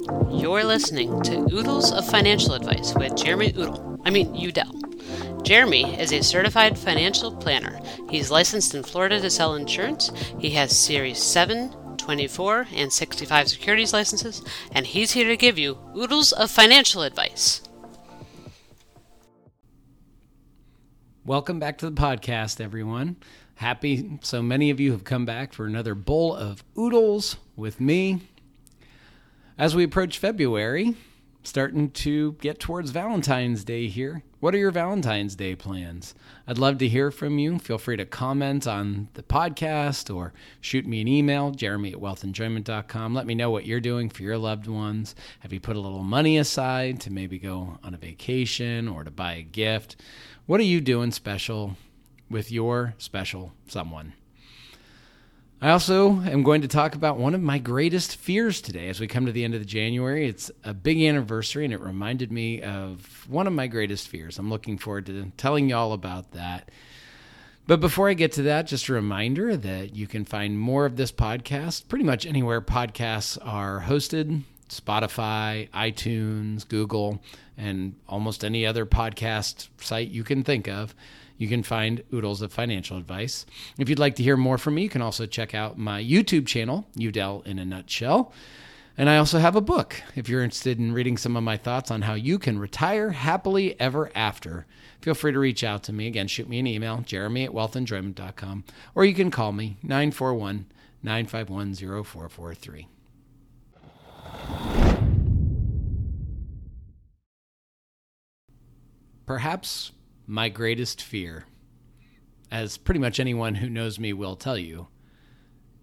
You're listening to Oodles of Financial Advice with Jeremy Oodle. I mean, Udell. Jeremy is a certified financial planner. He's licensed in Florida to sell insurance. He has Series 7, 24, and 65 securities licenses, and he's here to give you Oodles of Financial Advice. Welcome back to the podcast, everyone. Happy so many of you have come back for another bowl of oodles with me. As we approach February, starting to get towards Valentine's Day here. What are your Valentine's Day plans? I'd love to hear from you. Feel free to comment on the podcast or shoot me an email, jeremy at wealthenjoyment.com. Let me know what you're doing for your loved ones. Have you put a little money aside to maybe go on a vacation or to buy a gift? What are you doing special with your special someone? I also am going to talk about one of my greatest fears today as we come to the end of the January. It's a big anniversary and it reminded me of one of my greatest fears. I'm looking forward to telling you all about that. But before I get to that, just a reminder that you can find more of this podcast pretty much anywhere podcasts are hosted Spotify, iTunes, Google, and almost any other podcast site you can think of you can find Oodles of Financial Advice. If you'd like to hear more from me, you can also check out my YouTube channel, Udell in a Nutshell. And I also have a book if you're interested in reading some of my thoughts on how you can retire happily ever after. Feel free to reach out to me. Again, shoot me an email, jeremy at wealthenjoyment.com, or you can call me 941 951 0443. Perhaps my greatest fear, as pretty much anyone who knows me will tell you,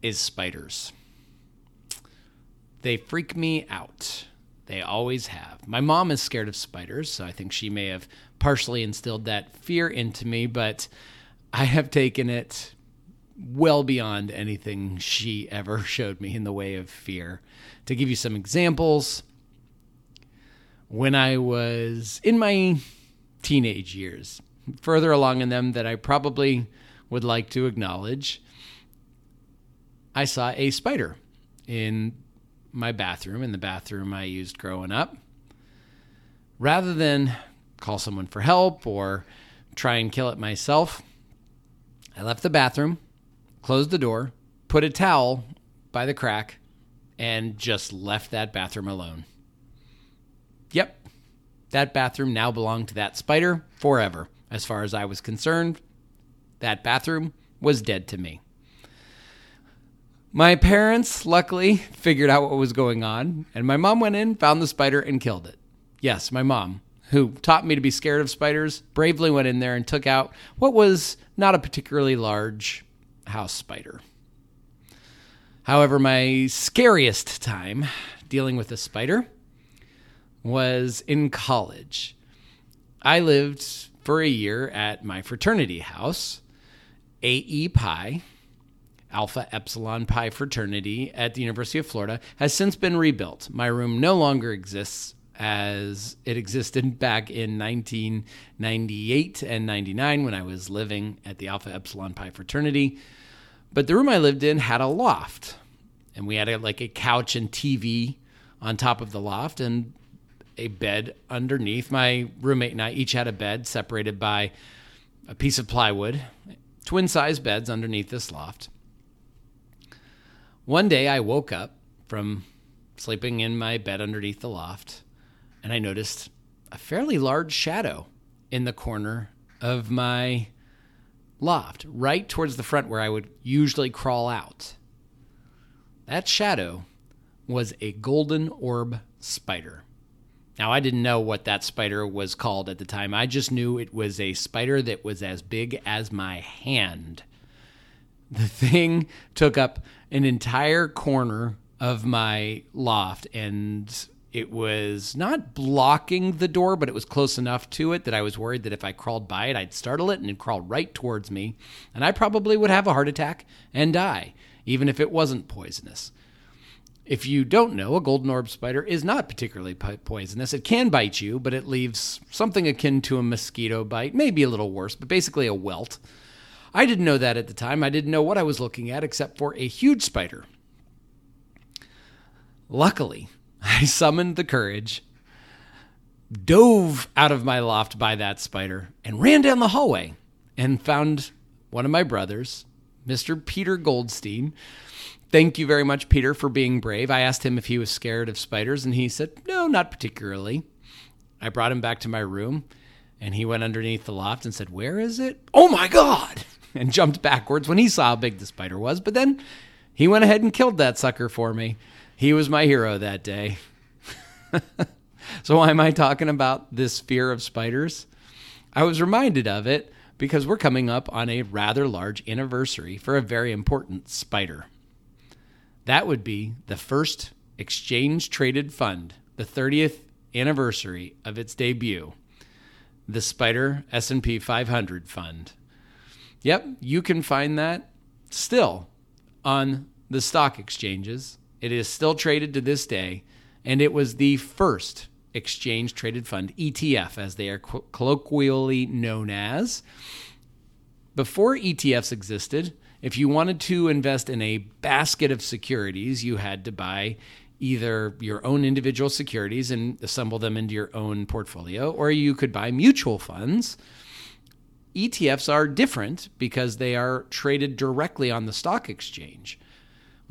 is spiders. They freak me out. They always have. My mom is scared of spiders, so I think she may have partially instilled that fear into me, but I have taken it well beyond anything she ever showed me in the way of fear. To give you some examples, when I was in my teenage years, further along in them that I probably would like to acknowledge. I saw a spider in my bathroom, in the bathroom I used growing up. Rather than call someone for help or try and kill it myself, I left the bathroom, closed the door, put a towel by the crack, and just left that bathroom alone. Yep, that bathroom now belonged to that spider forever. As far as I was concerned, that bathroom was dead to me. My parents, luckily, figured out what was going on, and my mom went in, found the spider, and killed it. Yes, my mom, who taught me to be scared of spiders, bravely went in there and took out what was not a particularly large house spider. However, my scariest time dealing with a spider was in college. I lived for a year at my fraternity house, AE Pi, Alpha Epsilon Pi fraternity at the University of Florida, has since been rebuilt. My room no longer exists as it existed back in 1998 and 99 when I was living at the Alpha Epsilon Pi fraternity. But the room I lived in had a loft, and we had a, like a couch and TV on top of the loft, and a bed underneath. My roommate and I each had a bed separated by a piece of plywood, twin size beds underneath this loft. One day I woke up from sleeping in my bed underneath the loft and I noticed a fairly large shadow in the corner of my loft, right towards the front where I would usually crawl out. That shadow was a golden orb spider. Now, I didn't know what that spider was called at the time. I just knew it was a spider that was as big as my hand. The thing took up an entire corner of my loft and it was not blocking the door, but it was close enough to it that I was worried that if I crawled by it, I'd startle it and it'd crawl right towards me. And I probably would have a heart attack and die, even if it wasn't poisonous. If you don't know, a golden orb spider is not particularly poisonous. It can bite you, but it leaves something akin to a mosquito bite, maybe a little worse, but basically a welt. I didn't know that at the time. I didn't know what I was looking at except for a huge spider. Luckily, I summoned the courage, dove out of my loft by that spider, and ran down the hallway and found one of my brothers, Mr. Peter Goldstein. Thank you very much, Peter, for being brave. I asked him if he was scared of spiders, and he said, No, not particularly. I brought him back to my room, and he went underneath the loft and said, Where is it? Oh my God! And jumped backwards when he saw how big the spider was. But then he went ahead and killed that sucker for me. He was my hero that day. so, why am I talking about this fear of spiders? I was reminded of it because we're coming up on a rather large anniversary for a very important spider. That would be the first exchange traded fund, the 30th anniversary of its debut, the Spider S&P 500 fund. Yep, you can find that still on the stock exchanges. It is still traded to this day, and it was the first exchange traded fund, ETF, as they are colloquially known as. Before ETFs existed, if you wanted to invest in a basket of securities, you had to buy either your own individual securities and assemble them into your own portfolio, or you could buy mutual funds ETFs are different because they are traded directly on the stock exchange.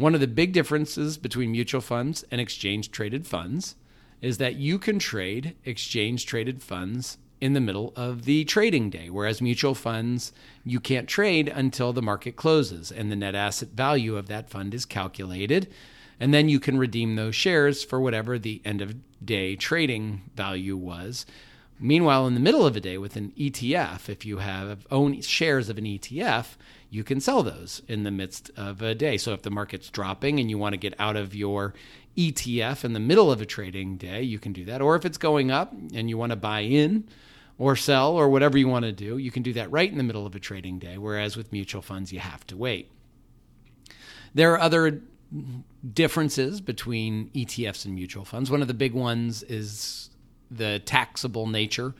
One of the big differences between mutual funds and exchange traded funds is that you can trade exchange traded funds in the middle of the trading day, whereas mutual funds, you can't trade until the market closes and the net asset value of that fund is calculated. And then you can redeem those shares for whatever the end of day trading value was. Meanwhile, in the middle of a day with an ETF, if you have own shares of an ETF, you can sell those in the midst of a day. So if the market's dropping and you want to get out of your ETF in the middle of a trading day, you can do that. Or if it's going up and you want to buy in or sell or whatever you want to do, you can do that right in the middle of a trading day. Whereas with mutual funds, you have to wait. There are other differences between ETFs and mutual funds. One of the big ones is the taxable nature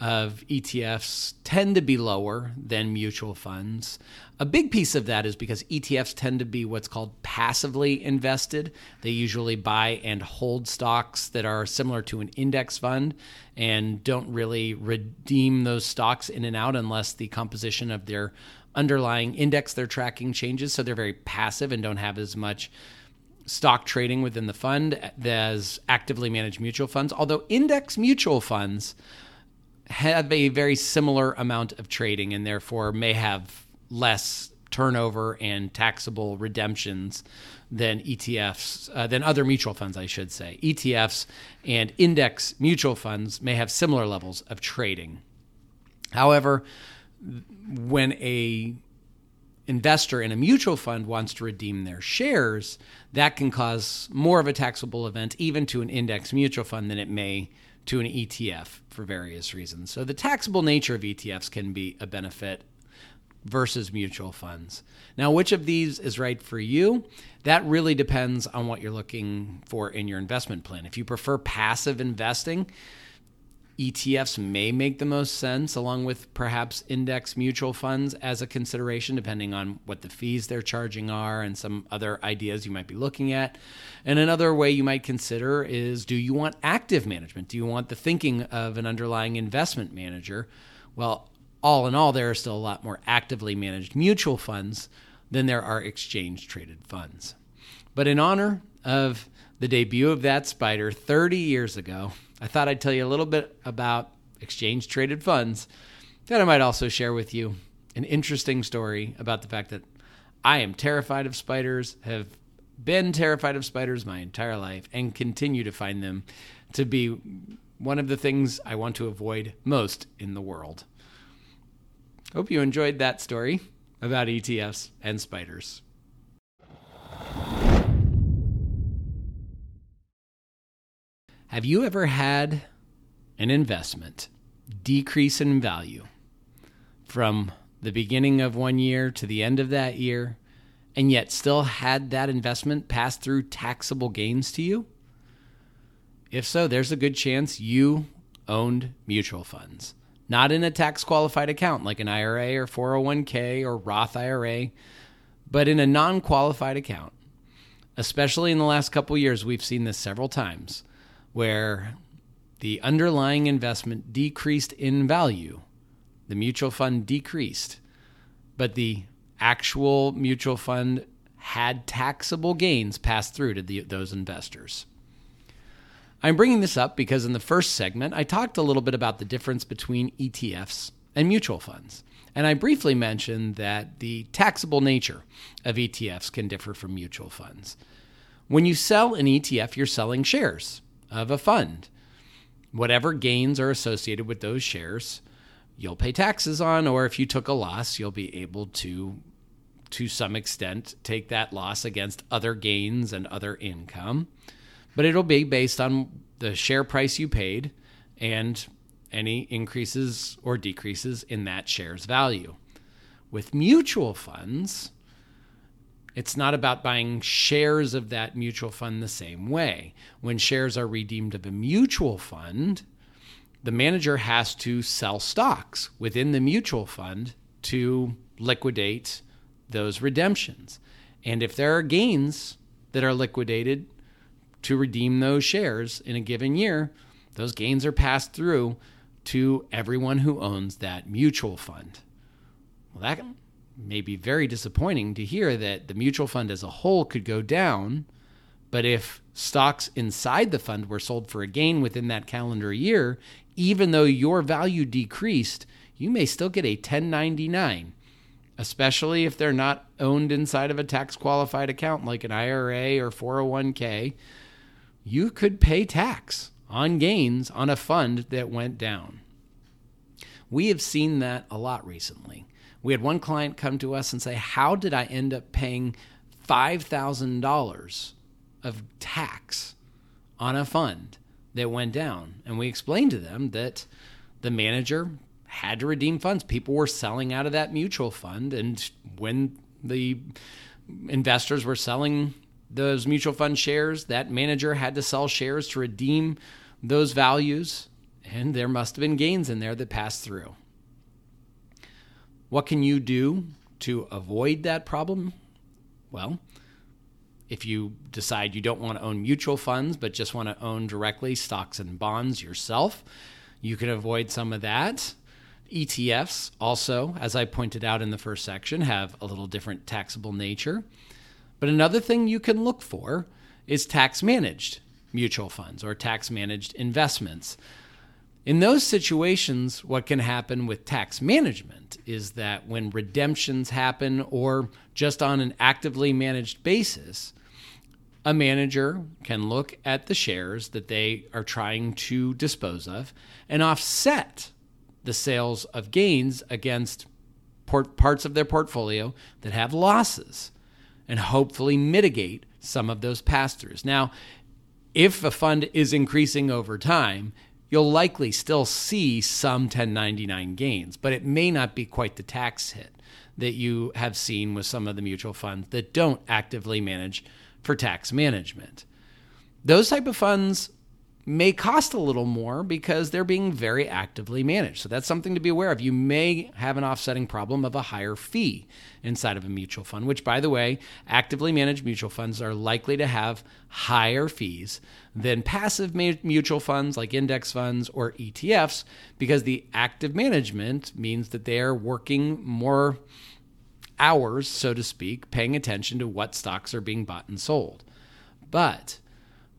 of ETFs tend to be lower than mutual funds. A big piece of that is because ETFs tend to be what's called passively invested. They usually buy and hold stocks that are similar to an index fund and don't really redeem those stocks in and out unless the composition of their underlying index they're tracking changes. So they're very passive and don't have as much stock trading within the fund as actively managed mutual funds, although index mutual funds have a very similar amount of trading and therefore may have less turnover and taxable redemptions than ETFs, uh, than other mutual funds, I should say. ETFs and index mutual funds may have similar levels of trading. However, when a investor in a mutual fund wants to redeem their shares, that can cause more of a taxable event even to an index mutual fund than it may to an ETF for various reasons. So the taxable nature of ETFs can be a benefit versus mutual funds. Now, which of these is right for you? That really depends on what you're looking for in your investment plan. If you prefer passive investing, ETFs may make the most sense, along with perhaps index mutual funds as a consideration, depending on what the fees they're charging are and some other ideas you might be looking at. And another way you might consider is do you want active management? Do you want the thinking of an underlying investment manager? Well, all in all, there are still a lot more actively managed mutual funds than there are exchange traded funds. But in honor of the debut of that spider 30 years ago, I thought I'd tell you a little bit about exchange traded funds. Then I might also share with you an interesting story about the fact that I am terrified of spiders, have been terrified of spiders my entire life, and continue to find them to be one of the things I want to avoid most in the world. Hope you enjoyed that story about ETFs and spiders. Have you ever had an investment decrease in value from the beginning of one year to the end of that year, and yet still had that investment pass through taxable gains to you? If so, there's a good chance you owned mutual funds, not in a tax qualified account like an IRA or 401k or Roth IRA, but in a non qualified account. Especially in the last couple years, we've seen this several times where the underlying investment decreased in value, the mutual fund decreased, but the actual mutual fund had taxable gains passed through to the, those investors. I'm bringing this up because in the first segment, I talked a little bit about the difference between ETFs and mutual funds. And I briefly mentioned that the taxable nature of ETFs can differ from mutual funds. When you sell an ETF, you're selling shares of a fund. Whatever gains are associated with those shares, you'll pay taxes on, or if you took a loss, you'll be able to, to some extent, take that loss against other gains and other income but it'll be based on the share price you paid and any increases or decreases in that share's value. With mutual funds, it's not about buying shares of that mutual fund the same way. When shares are redeemed of a mutual fund, the manager has to sell stocks within the mutual fund to liquidate those redemptions. And if there are gains that are liquidated, to redeem those shares in a given year, those gains are passed through to everyone who owns that mutual fund. Well, that may be very disappointing to hear that the mutual fund as a whole could go down, but if stocks inside the fund were sold for a gain within that calendar year, even though your value decreased, you may still get a 1099, especially if they're not owned inside of a tax qualified account like an IRA or 401k you could pay tax on gains on a fund that went down. We have seen that a lot recently. We had one client come to us and say, How did I end up paying $5,000 of tax on a fund that went down? And we explained to them that the manager had to redeem funds. People were selling out of that mutual fund. And when the investors were selling those mutual fund shares, that manager had to sell shares to redeem those values, and there must have been gains in there that passed through. What can you do to avoid that problem? Well, if you decide you don't want to own mutual funds but just want to own directly stocks and bonds yourself, you can avoid some of that. ETFs also, as I pointed out in the first section, have a little different taxable nature. But another thing you can look for is tax managed mutual funds or tax managed investments. In those situations, what can happen with tax management is that when redemptions happen or just on an actively managed basis, a manager can look at the shares that they are trying to dispose of and offset the sales of gains against parts of their portfolio that have losses and hopefully mitigate some of those pass throughs. Now, if a fund is increasing over time, you'll likely still see some 1099 gains, but it may not be quite the tax hit that you have seen with some of the mutual funds that don't actively manage for tax management. Those type of funds may cost a little more because they're being very actively managed. So that's something to be aware of. You may have an offsetting problem of a higher fee inside of a mutual fund, which, by the way, actively managed mutual funds are likely to have higher fees than passive mutual funds like index funds or ETFs because the active management means that they are working more hours, so to speak, paying attention to what stocks are being bought and sold. But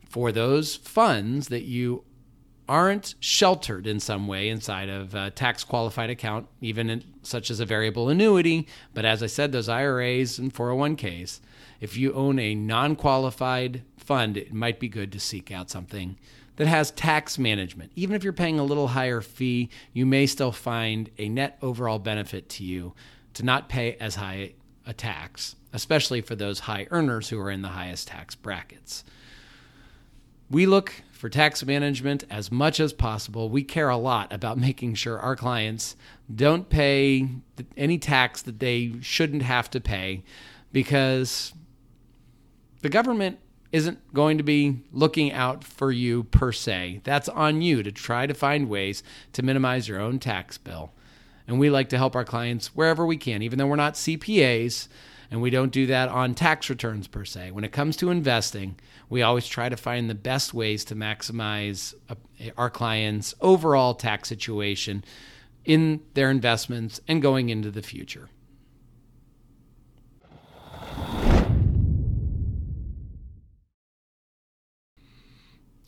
for those funds that you aren't sheltered in some way inside of a tax qualified account, even in, such as a variable annuity. But as I said, those IRAs and 401ks, if you own a non qualified fund, it might be good to seek out something that has tax management. Even if you're paying a little higher fee, you may still find a net overall benefit to you to not pay as high a tax, especially for those high earners who are in the highest tax brackets. We look for tax management as much as possible. We care a lot about making sure our clients don't pay any tax that they shouldn't have to pay because the government isn't going to be looking out for you per se. That's on you to try to find ways to minimize your own tax bill. And we like to help our clients wherever we can, even though we're not CPAs And we don't do that on tax returns per se. When it comes to investing, we always try to find the best ways to maximize uh, our clients' overall tax situation in their investments and going into the future.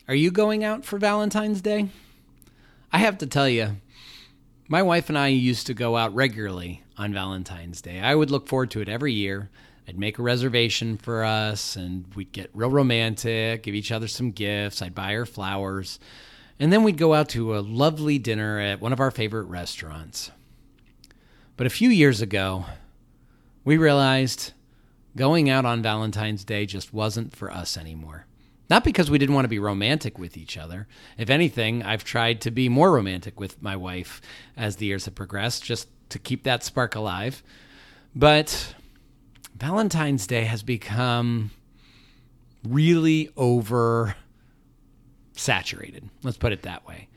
Are you going out for Valentine's Day? I have to tell you, my wife and I used to go out regularly on Valentine's Day. I would look forward to it every year. I'd make a reservation for us and we'd get real romantic, give each other some gifts. I'd buy her flowers. And then we'd go out to a lovely dinner at one of our favorite restaurants. But a few years ago, we realized going out on Valentine's Day just wasn't for us anymore. Not because we didn't want to be romantic with each other. If anything, I've tried to be more romantic with my wife as the years have progressed, just to keep that spark alive. But Valentine's Day has become really over saturated. Let's put it that way.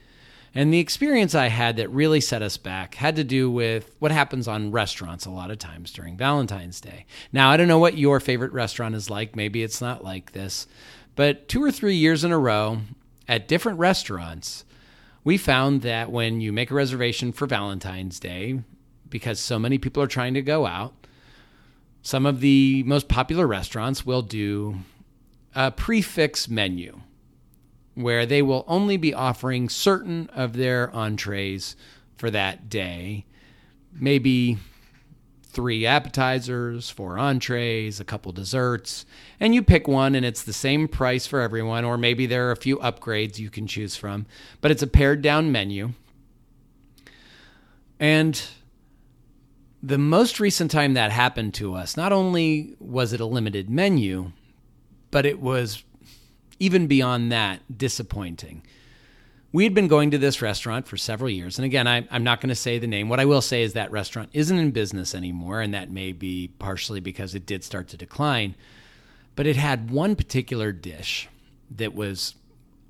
And the experience I had that really set us back had to do with what happens on restaurants a lot of times during Valentine's Day. Now, I don't know what your favorite restaurant is like. Maybe it's not like this. But two or three years in a row at different restaurants, we found that when you make a reservation for Valentine's Day, because so many people are trying to go out, some of the most popular restaurants will do a prix fixe menu where they will only be offering certain of their entrees for that day. Maybe three appetizers, four entrees, a couple desserts, and you pick one and it's the same price for everyone, or maybe there are a few upgrades you can choose from, but it's a pared down menu. And the most recent time that happened to us, not only was it a limited menu, but it was even beyond that, disappointing. We had been going to this restaurant for several years. And again, I, am not going to say the name. What I will say is that restaurant isn't in business anymore. And that may be partially because it did start to decline. But it had one particular dish that was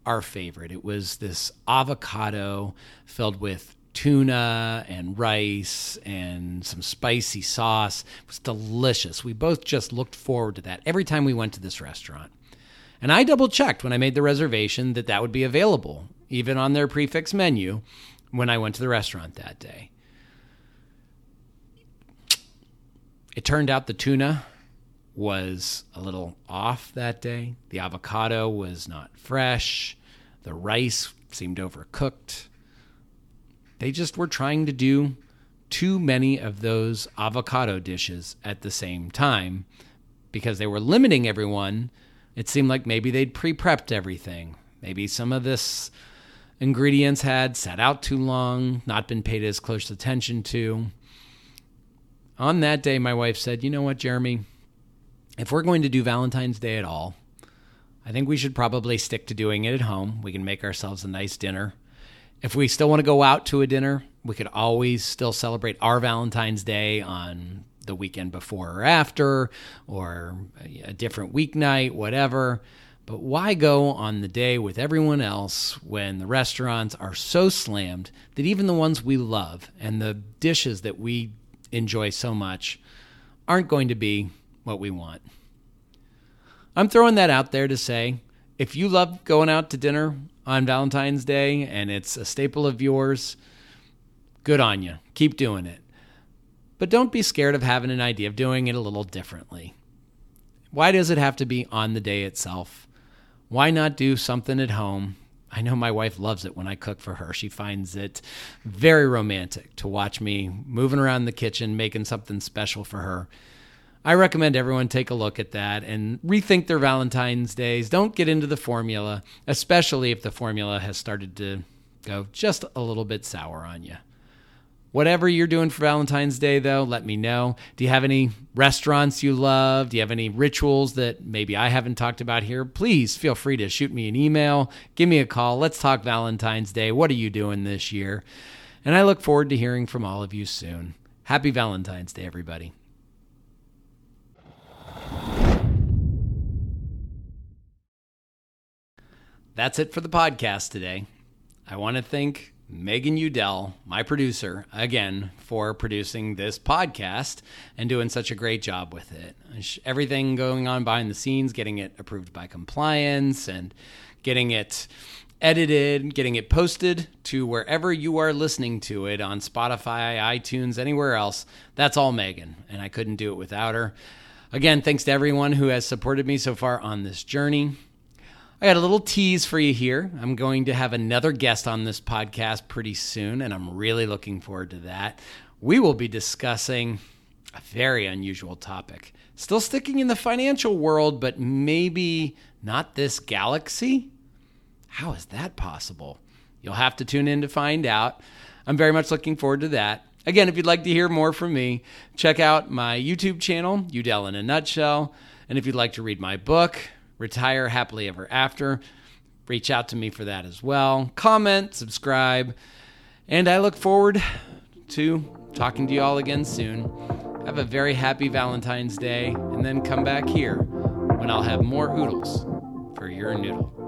our favorite. It was this avocado filled with tuna and rice and some spicy sauce. It was delicious. We both just looked forward to that every time we went to this restaurant. And I double checked when I made the reservation that that would be available, even on their prix fixe menu, when I went to the restaurant that day. It turned out the tuna was a little off that day. The avocado was not fresh. The rice seemed overcooked. They just were trying to do too many of those avocado dishes at the same time because they were limiting everyone it seemed like maybe they'd pre prepped everything. Maybe some of this ingredients had sat out too long, not been paid as close attention to. On that day, my wife said, You know what, Jeremy? If we're going to do Valentine's Day at all, I think we should probably stick to doing it at home. We can make ourselves a nice dinner. If we still want to go out to a dinner, we could always still celebrate our Valentine's Day on the weekend before or after, or a different weeknight, whatever. But why go on the day with everyone else when the restaurants are so slammed that even the ones we love and the dishes that we enjoy so much aren't going to be what we want? I'm throwing that out there to say if you love going out to dinner on Valentine's Day and it's a staple of yours, good on you. Keep doing it. But don't be scared of having an idea of doing it a little differently. Why does it have to be on the day itself? Why not do something at home? I know my wife loves it when I cook for her. She finds it very romantic to watch me moving around the kitchen, making something special for her. I recommend everyone take a look at that and rethink their Valentine's days. Don't get into the formula, especially if the formula has started to go just a little bit sour on you. Whatever you're doing for Valentine's Day, though, let me know. Do you have any restaurants you love? Do you have any rituals that maybe I haven't talked about here? Please feel free to shoot me an email, give me a call. Let's talk Valentine's Day. What are you doing this year? And I look forward to hearing from all of you soon. Happy Valentine's Day, everybody. That's it for the podcast today. I want to thank Megan Udell, my producer, again for producing this podcast and doing such a great job with it. Everything going on behind the scenes, getting it approved by compliance and getting it edited, getting it posted to wherever you are listening to it on Spotify, iTunes, anywhere else. That's all Megan, and I couldn't do it without her. Again, thanks to everyone who has supported me so far on this journey. I got a little tease for you here. I'm going to have another guest on this podcast pretty soon, and I'm really looking forward to that. We will be discussing a very unusual topic. Still sticking in the financial world, but maybe not this galaxy? How is that possible? You'll have to tune in to find out. I'm very much looking forward to that. Again, if you'd like to hear more from me, check out my YouTube channel, Udell in a Nutshell. And if you'd like to read my book, retire happily ever after. Reach out to me for that as well. Comment, subscribe, and I look forward to talking to you all again soon. Have a very happy Valentine's Day, and then come back here when I'll have more oodles for your noodle.